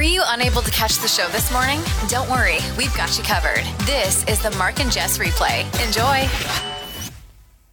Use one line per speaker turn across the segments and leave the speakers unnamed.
Were you unable to catch the show this morning? Don't worry, we've got you covered. This is the Mark and Jess replay. Enjoy.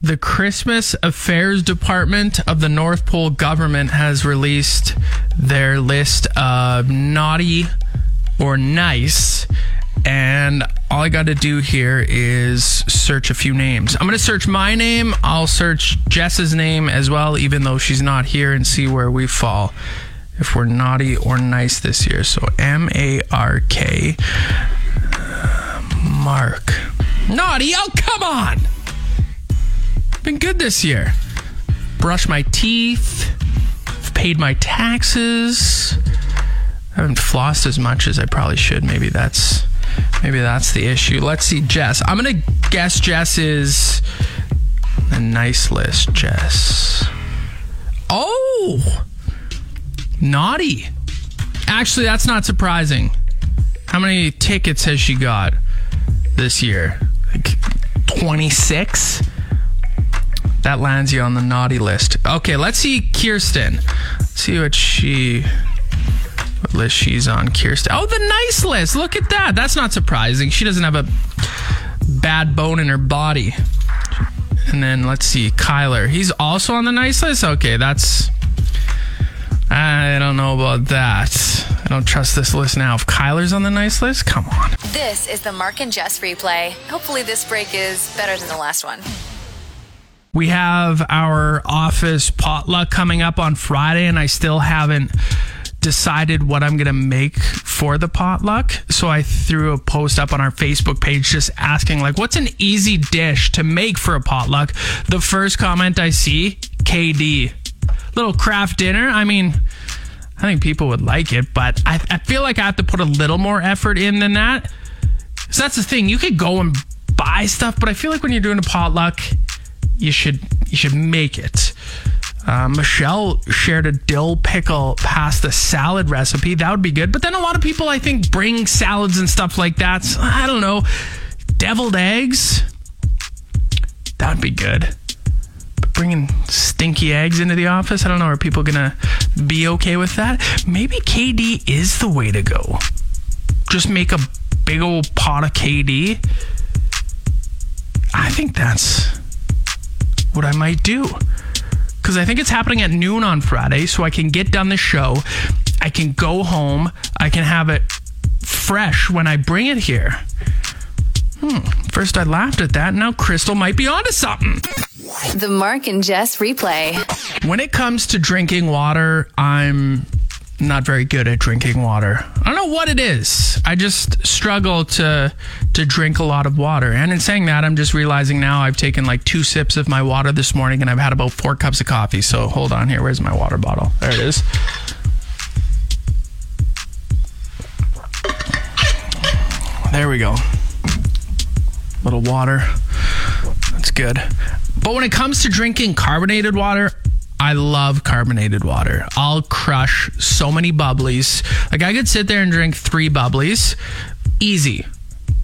The Christmas Affairs Department of the North Pole government has released their list of naughty or nice. And all I got to do here is search a few names. I'm going to search my name. I'll search Jess's name as well, even though she's not here, and see where we fall if we're naughty or nice this year. So M A R K, Mark. Naughty? Oh, come on! Been good this year. Brushed my teeth, paid my taxes. I haven't flossed as much as I probably should. Maybe that's maybe that's the issue. Let's see, Jess. I'm gonna guess Jess is a nice list, Jess. Oh, naughty. Actually, that's not surprising. How many tickets has she got this year? Like 26? That lands you on the naughty list. Okay, let's see Kirsten. Let's see what she what list she's on. Kirsten. Oh, the nice list. Look at that. That's not surprising. She doesn't have a bad bone in her body. And then let's see Kyler. He's also on the nice list. Okay, that's I don't know about that. I don't trust this list now. If Kyler's on the nice list, come on.
This is the Mark and Jess replay. Hopefully, this break is better than the last one.
We have our office potluck coming up on Friday, and I still haven't decided what I'm going to make for the potluck. So I threw a post up on our Facebook page just asking, like, what's an easy dish to make for a potluck? The first comment I see, KD. Little Kraft dinner. I mean, I think people would like it, but I, I feel like I have to put a little more effort in than that. So that's the thing. You could go and buy stuff, but I feel like when you're doing a potluck, you should you should make it. Uh, Michelle shared a dill pickle pasta salad recipe. That would be good. But then a lot of people, I think, bring salads and stuff like that. So, I don't know. Deviled eggs. That would be good. Bringing stinky eggs into the office, I don't know. Are people going to be okay with that? Maybe KD is the way to go. Just make a big old pot of KD. I think that's what I might do. Because I think it's happening at noon on Friday, so I can get done the show. I can go home. I can have it fresh when I bring it here. Hmm. First, I laughed at that. Now, Crystal might be onto something.
The Mark and Jess replay.
When it comes to drinking water, I'm not very good at drinking water. I don't know what it is. I just struggle to to drink a lot of water. And in saying that, I'm just realizing now I've taken like two sips of my water this morning and I've had about four cups of coffee. So hold on here. Where's my water bottle? There it is. There we go. Little water. That's good. But when it comes to drinking carbonated water, I love carbonated water. I'll crush so many bubblies. Like I could sit there and drink three bubblies, easy.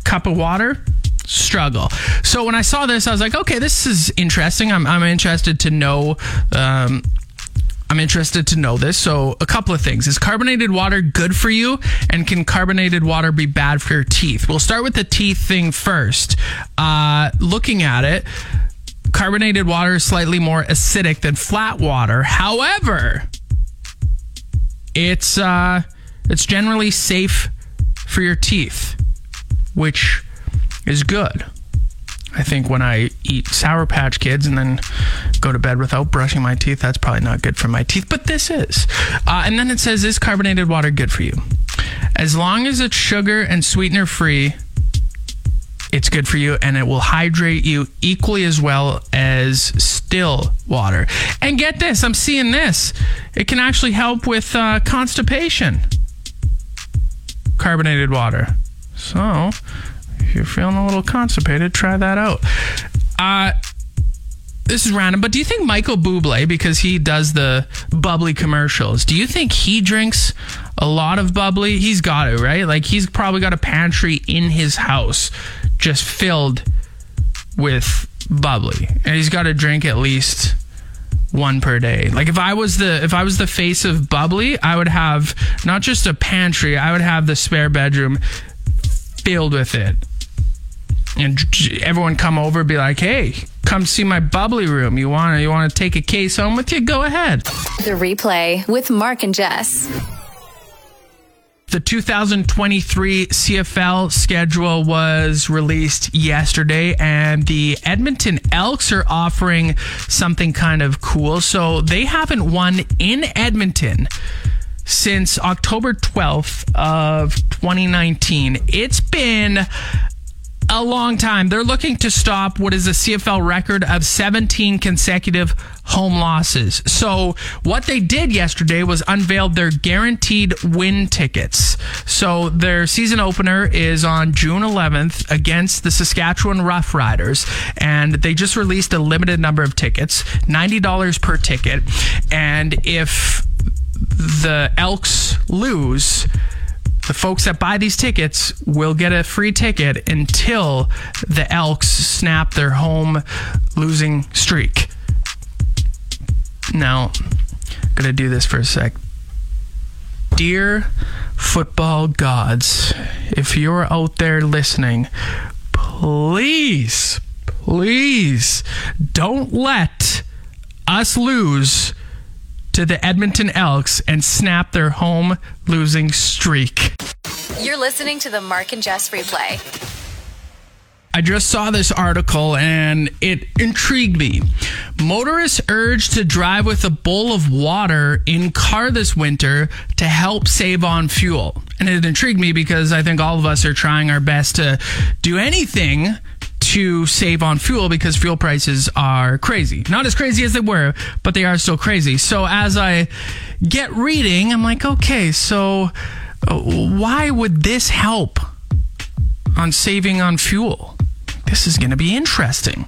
Cup of water, struggle. So when I saw this, I was like, okay, this is interesting. I'm, I'm interested to know. Um, I'm interested to know this. So, a couple of things. Is carbonated water good for you? And can carbonated water be bad for your teeth? We'll start with the teeth thing first. Uh, looking at it, carbonated water is slightly more acidic than flat water. However, it's uh, it's generally safe for your teeth, which is good. I think when I eat Sour Patch Kids and then go to bed without brushing my teeth, that's probably not good for my teeth, but this is. Uh, and then it says, Is carbonated water good for you? As long as it's sugar and sweetener free, it's good for you and it will hydrate you equally as well as still water. And get this, I'm seeing this. It can actually help with uh, constipation. Carbonated water. So, if you're feeling a little constipated, try that out. Uh, this is random, but do you think Michael Bublé, because he does the bubly commercials, do you think he drinks a lot of bubly? He's got it, right? Like he's probably got a pantry in his house just filled with bubly, and he's got to drink at least one per day. Like if I was the if I was the face of bubly, I would have not just a pantry, I would have the spare bedroom filled with it. And everyone come over be like, "Hey, come see my bubly room. You want to you want to take a case home with you? Go ahead."
The replay with Mark and Jess.
The 2023 CFL schedule was released yesterday, and the Edmonton Elks are offering something kind of cool. So they haven't won in Edmonton since October 12th of 2019. It's been a long time. They're looking to stop what is a CFL record of 17 consecutive home losses. So, what they did yesterday was unveiled their guaranteed win tickets. So, their season opener is on June 11th against the Saskatchewan Roughriders, and they just released a limited number of tickets, $90 per ticket. And if the Elks lose, the folks that buy these tickets will get a free ticket until the Elks snap their home losing streak. Now, I'm going to do this for a sec. Dear football gods, if you're out there listening, please, please don't let us lose to the Edmonton Elks and snap their home losing streak.
You're listening to the Mark and Jess replay.
I just saw this article and it intrigued me. Motorists urged to drive with a bowl of water in car this winter to help save on fuel. And it intrigued me because I think all of us are trying our best to do anything to save on fuel because fuel prices are crazy. Not as crazy as they were, but they are still crazy. So as I get reading, I'm like, okay, so why would this help on saving on fuel? This is going to be interesting.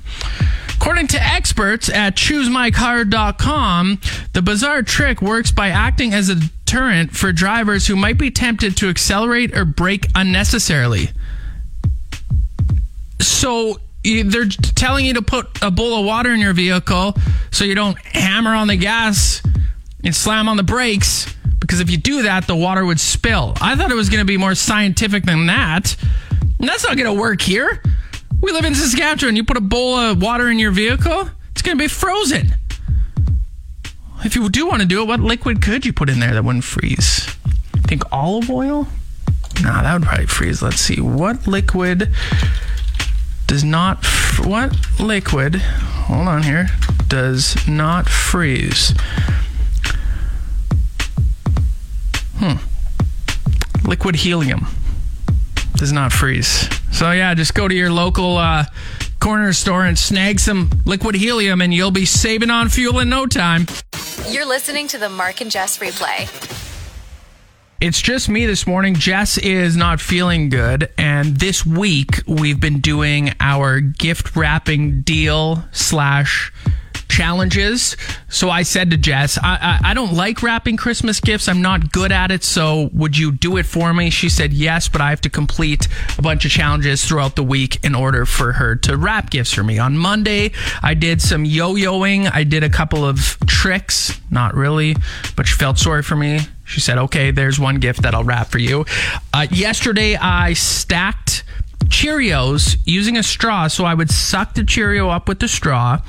According to experts at choosemycar.com, the bizarre trick works by acting as a deterrent for drivers who might be tempted to accelerate or brake unnecessarily. So they're telling you to put a bowl of water in your vehicle so you don't hammer on the gas and slam on the brakes because if you do that, the water would spill. I thought it was going to be more scientific than that. And that's not going to work here. We live in Saskatchewan. You put a bowl of water in your vehicle, it's going to be frozen. If you do want to do it, what liquid could you put in there that wouldn't freeze? Think olive oil? Nah, that would probably freeze. Let's see. What liquid does not f- what liquid hold on here does not freeze hmm. Liquid helium. Does not freeze. So yeah just go to your local uh, corner store and snag some liquid helium and you'll be saving on fuel in no time.
You're listening to the mark and jess replay.
It's just me this morning. Jess is not feeling good. And this week, we've been doing our gift wrapping deal slash challenges. So I said to Jess, I, I, I, don't like wrapping Christmas gifts. I'm not good at it. So would you do it for me? She said yes, but I have to complete a bunch of challenges throughout the week in order for her to wrap gifts for me. On Monday, I did some yo yoing. I did a couple of tricks. Not really, but she felt sorry for me. She said, okay, there's one gift that I'll wrap for you. Uh, yesterday, I stacked Cheerios using a straw. So I would suck the Cheerio up with the straw,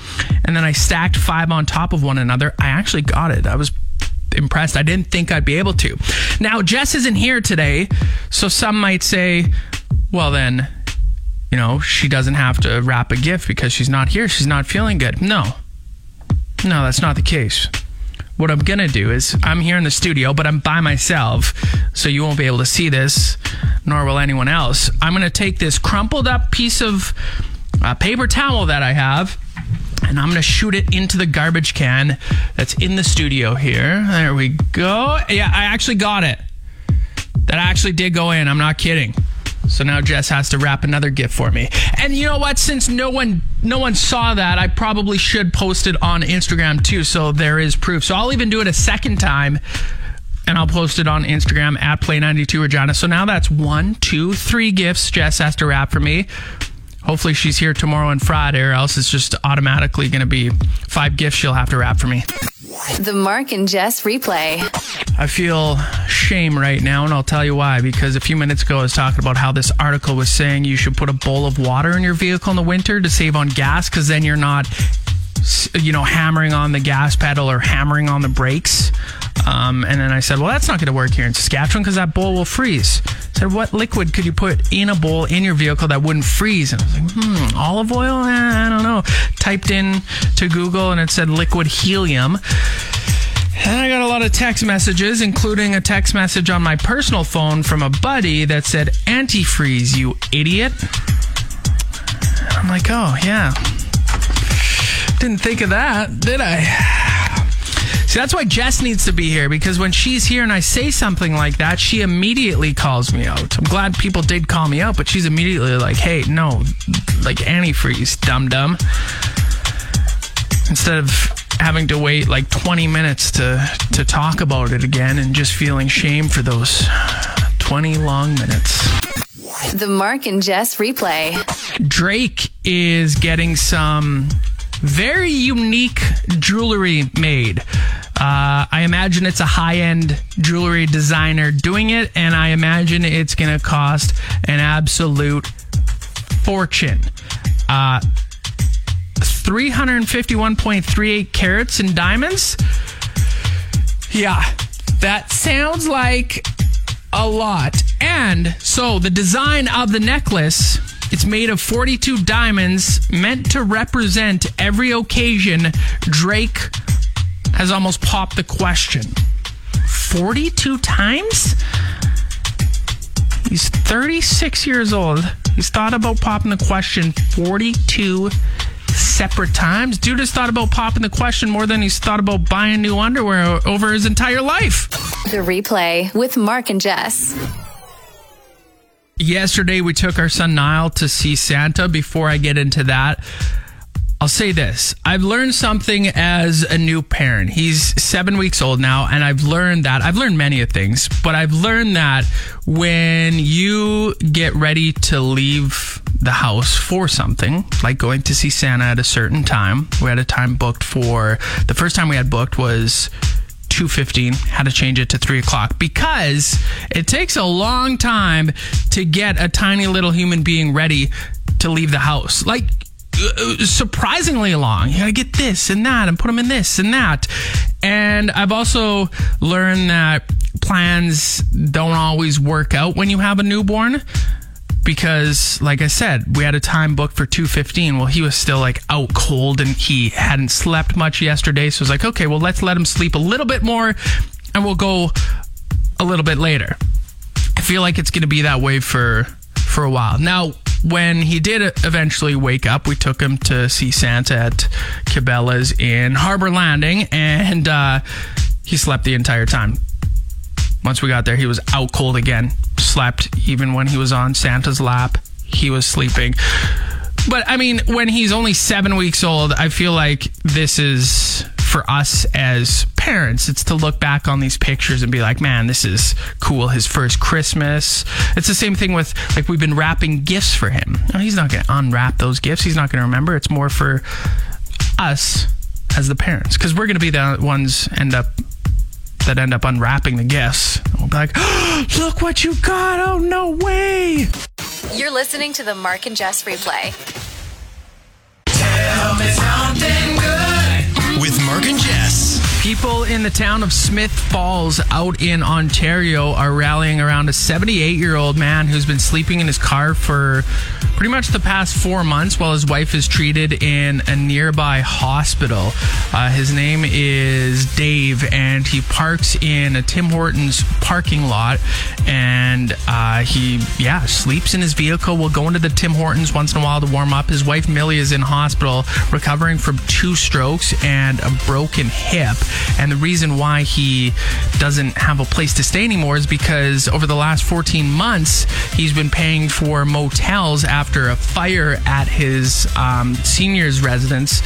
and then I stacked five on top of one another. I actually got it. I was impressed. I didn't think I'd be able to. Now, Jess isn't here today, so some might say, well, then, you know, she doesn't have to wrap a gift because she's not here. She's not feeling good. No. No, that's not the case what I'm gonna do is I'm here in the studio, but I'm by myself, so you won't be able to see this. nor will anyone else. I'm to take this crumpled up piece of uh, paper towel that I have and I'm to shoot it into the garbage can that's in the studio here. There we go. Yeah, I actually got it. That actually did go in. I'm not kidding. So now Jess has to wrap another gift for me. And you know what? Since no one no one saw that, I probably should post it on Instagram too. So there is proof. So I'll even do it a second time. And I'll post it on Instagram at Play92 Regina. So now that's one, two, three gifts Jess has to wrap for me. Hopefully she's here tomorrow and Friday, or else it's just automatically going to be five gifts she'll have to wrap for me.
The Mark and Jess replay.
I feel shame right now, and I'll tell you why. Because a few minutes ago, I was talking about how this article was saying you should put a bowl of water in your vehicle in the winter to save on gas, because then you're not, you know, hammering on the gas pedal or hammering on the brakes. Um, and then I said, well, that's not going to work here in Saskatchewan because that bowl will freeze. I said, what liquid could you put in a bowl in your vehicle that wouldn't freeze? And I was like, hmm, olive oil? Eh, I don't know. Typed in to Google and it said liquid helium. And I got a lot of text messages, including a text message on my personal phone from a buddy that said, antifreeze, you idiot. I'm like, oh, yeah. Didn't think of that, did I? See, that's why Jess needs to be here because when she's here and I say something like that, she immediately calls me out. I'm glad people did call me out, but she's immediately like, hey, no, like antifreeze, dum dum. Instead of having to wait like 20 minutes to, to talk about it again and just feeling shame for those 20 long minutes.
The Mark and Jess replay.
Drake is getting some very unique jewelry made. Uh, I imagine it's a high end jewelry designer doing it, and I imagine it's going to cost an absolute fortune. Uh, 351.38 carats in diamonds. Yeah, that sounds like a lot. And so the design of the necklace it's made of 42 diamonds meant to represent every occasion Drake has almost popped the question. 42 times? He's 36 years old. He's thought about popping the question 42 separate times. Dude has thought about popping the question more than he's thought about buying new underwear over his entire life.
The replay with Mark and Jess.
Yesterday, we took our son Niall to see Santa. Before I get into that, I'll say this. I've learned something as a new parent. He's seven weeks old now, and I've learned that. I've learned many of things, but I've learned that when you get ready to leave the house for something, like going to see Santa at a certain time, we had a time booked for the first time we had booked was 2.15 had to change it to 3 o'clock because it takes a long time to get a tiny little human being ready to leave the house like Uh, surprisingly long you gotta get this and that and put them in this and that and i've also learned that plans don't always work out when you have a newborn because like I said, we had a time booked for 2:15. Well, he was still like out cold and he hadn't slept much yesterday, so I was like, "Okay, well, let's let him sleep a little bit more and we'll go a little bit later." I feel like it's going to be that way for for a while. Now, when he did eventually wake up, we took him to see Santa at Cabela's in Harbor Landing and uh, he slept the entire time. Once we got there, he was out cold again. Slept even when he was on Santa's lap. He was sleeping. But I mean, when he's only seven weeks old, I feel like this is for us as parents. It's to look back on these pictures and be like, man, this is cool. His first Christmas. It's the same thing with like we've been wrapping gifts for him. He's not going to unwrap those gifts. He's not going to remember. It's more for us as the parents because we're going to be the ones end up that end up unwrapping the gifts. We'll be like, oh, look what you got. Oh, no way.
You're listening to the Mark and Jess replay.
Tell me something good with Mark and Jess.
People in the town of Smith Falls out in Ontario are rallying around a 78 year old man who's been sleeping in his car for pretty much the past four months while his wife is treated in a nearby hospital. Uh, his name is Dave, and he parks in a Tim Hortons parking lot. And uh, he, yeah, sleeps in his vehicle. Will go into the Tim Hortons once in a while to warm up. His wife Millie is in hospital recovering from two strokes and a broken hip. And the reason why he doesn't have a place to stay anymore is because over the last 14 months, he's been paying for motels after a fire at his um, seniors residence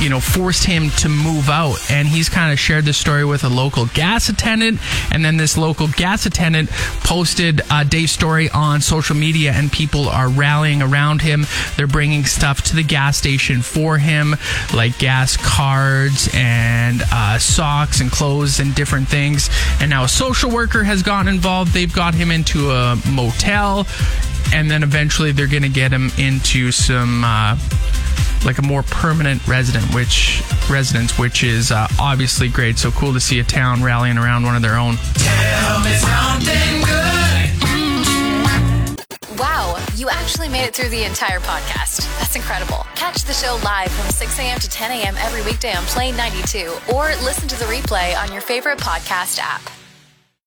you know, forced him to move out. And he's kind of shared this story with a local gas attendant. And then this local gas attendant posted uh, Dave's story on social media, and people are rallying around him. They're bringing stuff to the gas station for him, like gas cards and uh, socks and clothes and different things. And now a social worker has gotten involved. They've got him into a motel. And then eventually they're going to get him into some. Uh, like a more permanent resident, which residence, which is uh, obviously great. So cool to see a town rallying around one of their own.
Wow, you actually made it through the entire podcast. That's incredible. Catch the show live from 6 a.m. to 10 a.m. every weekday on Play 92 or listen to the replay on your favorite podcast app.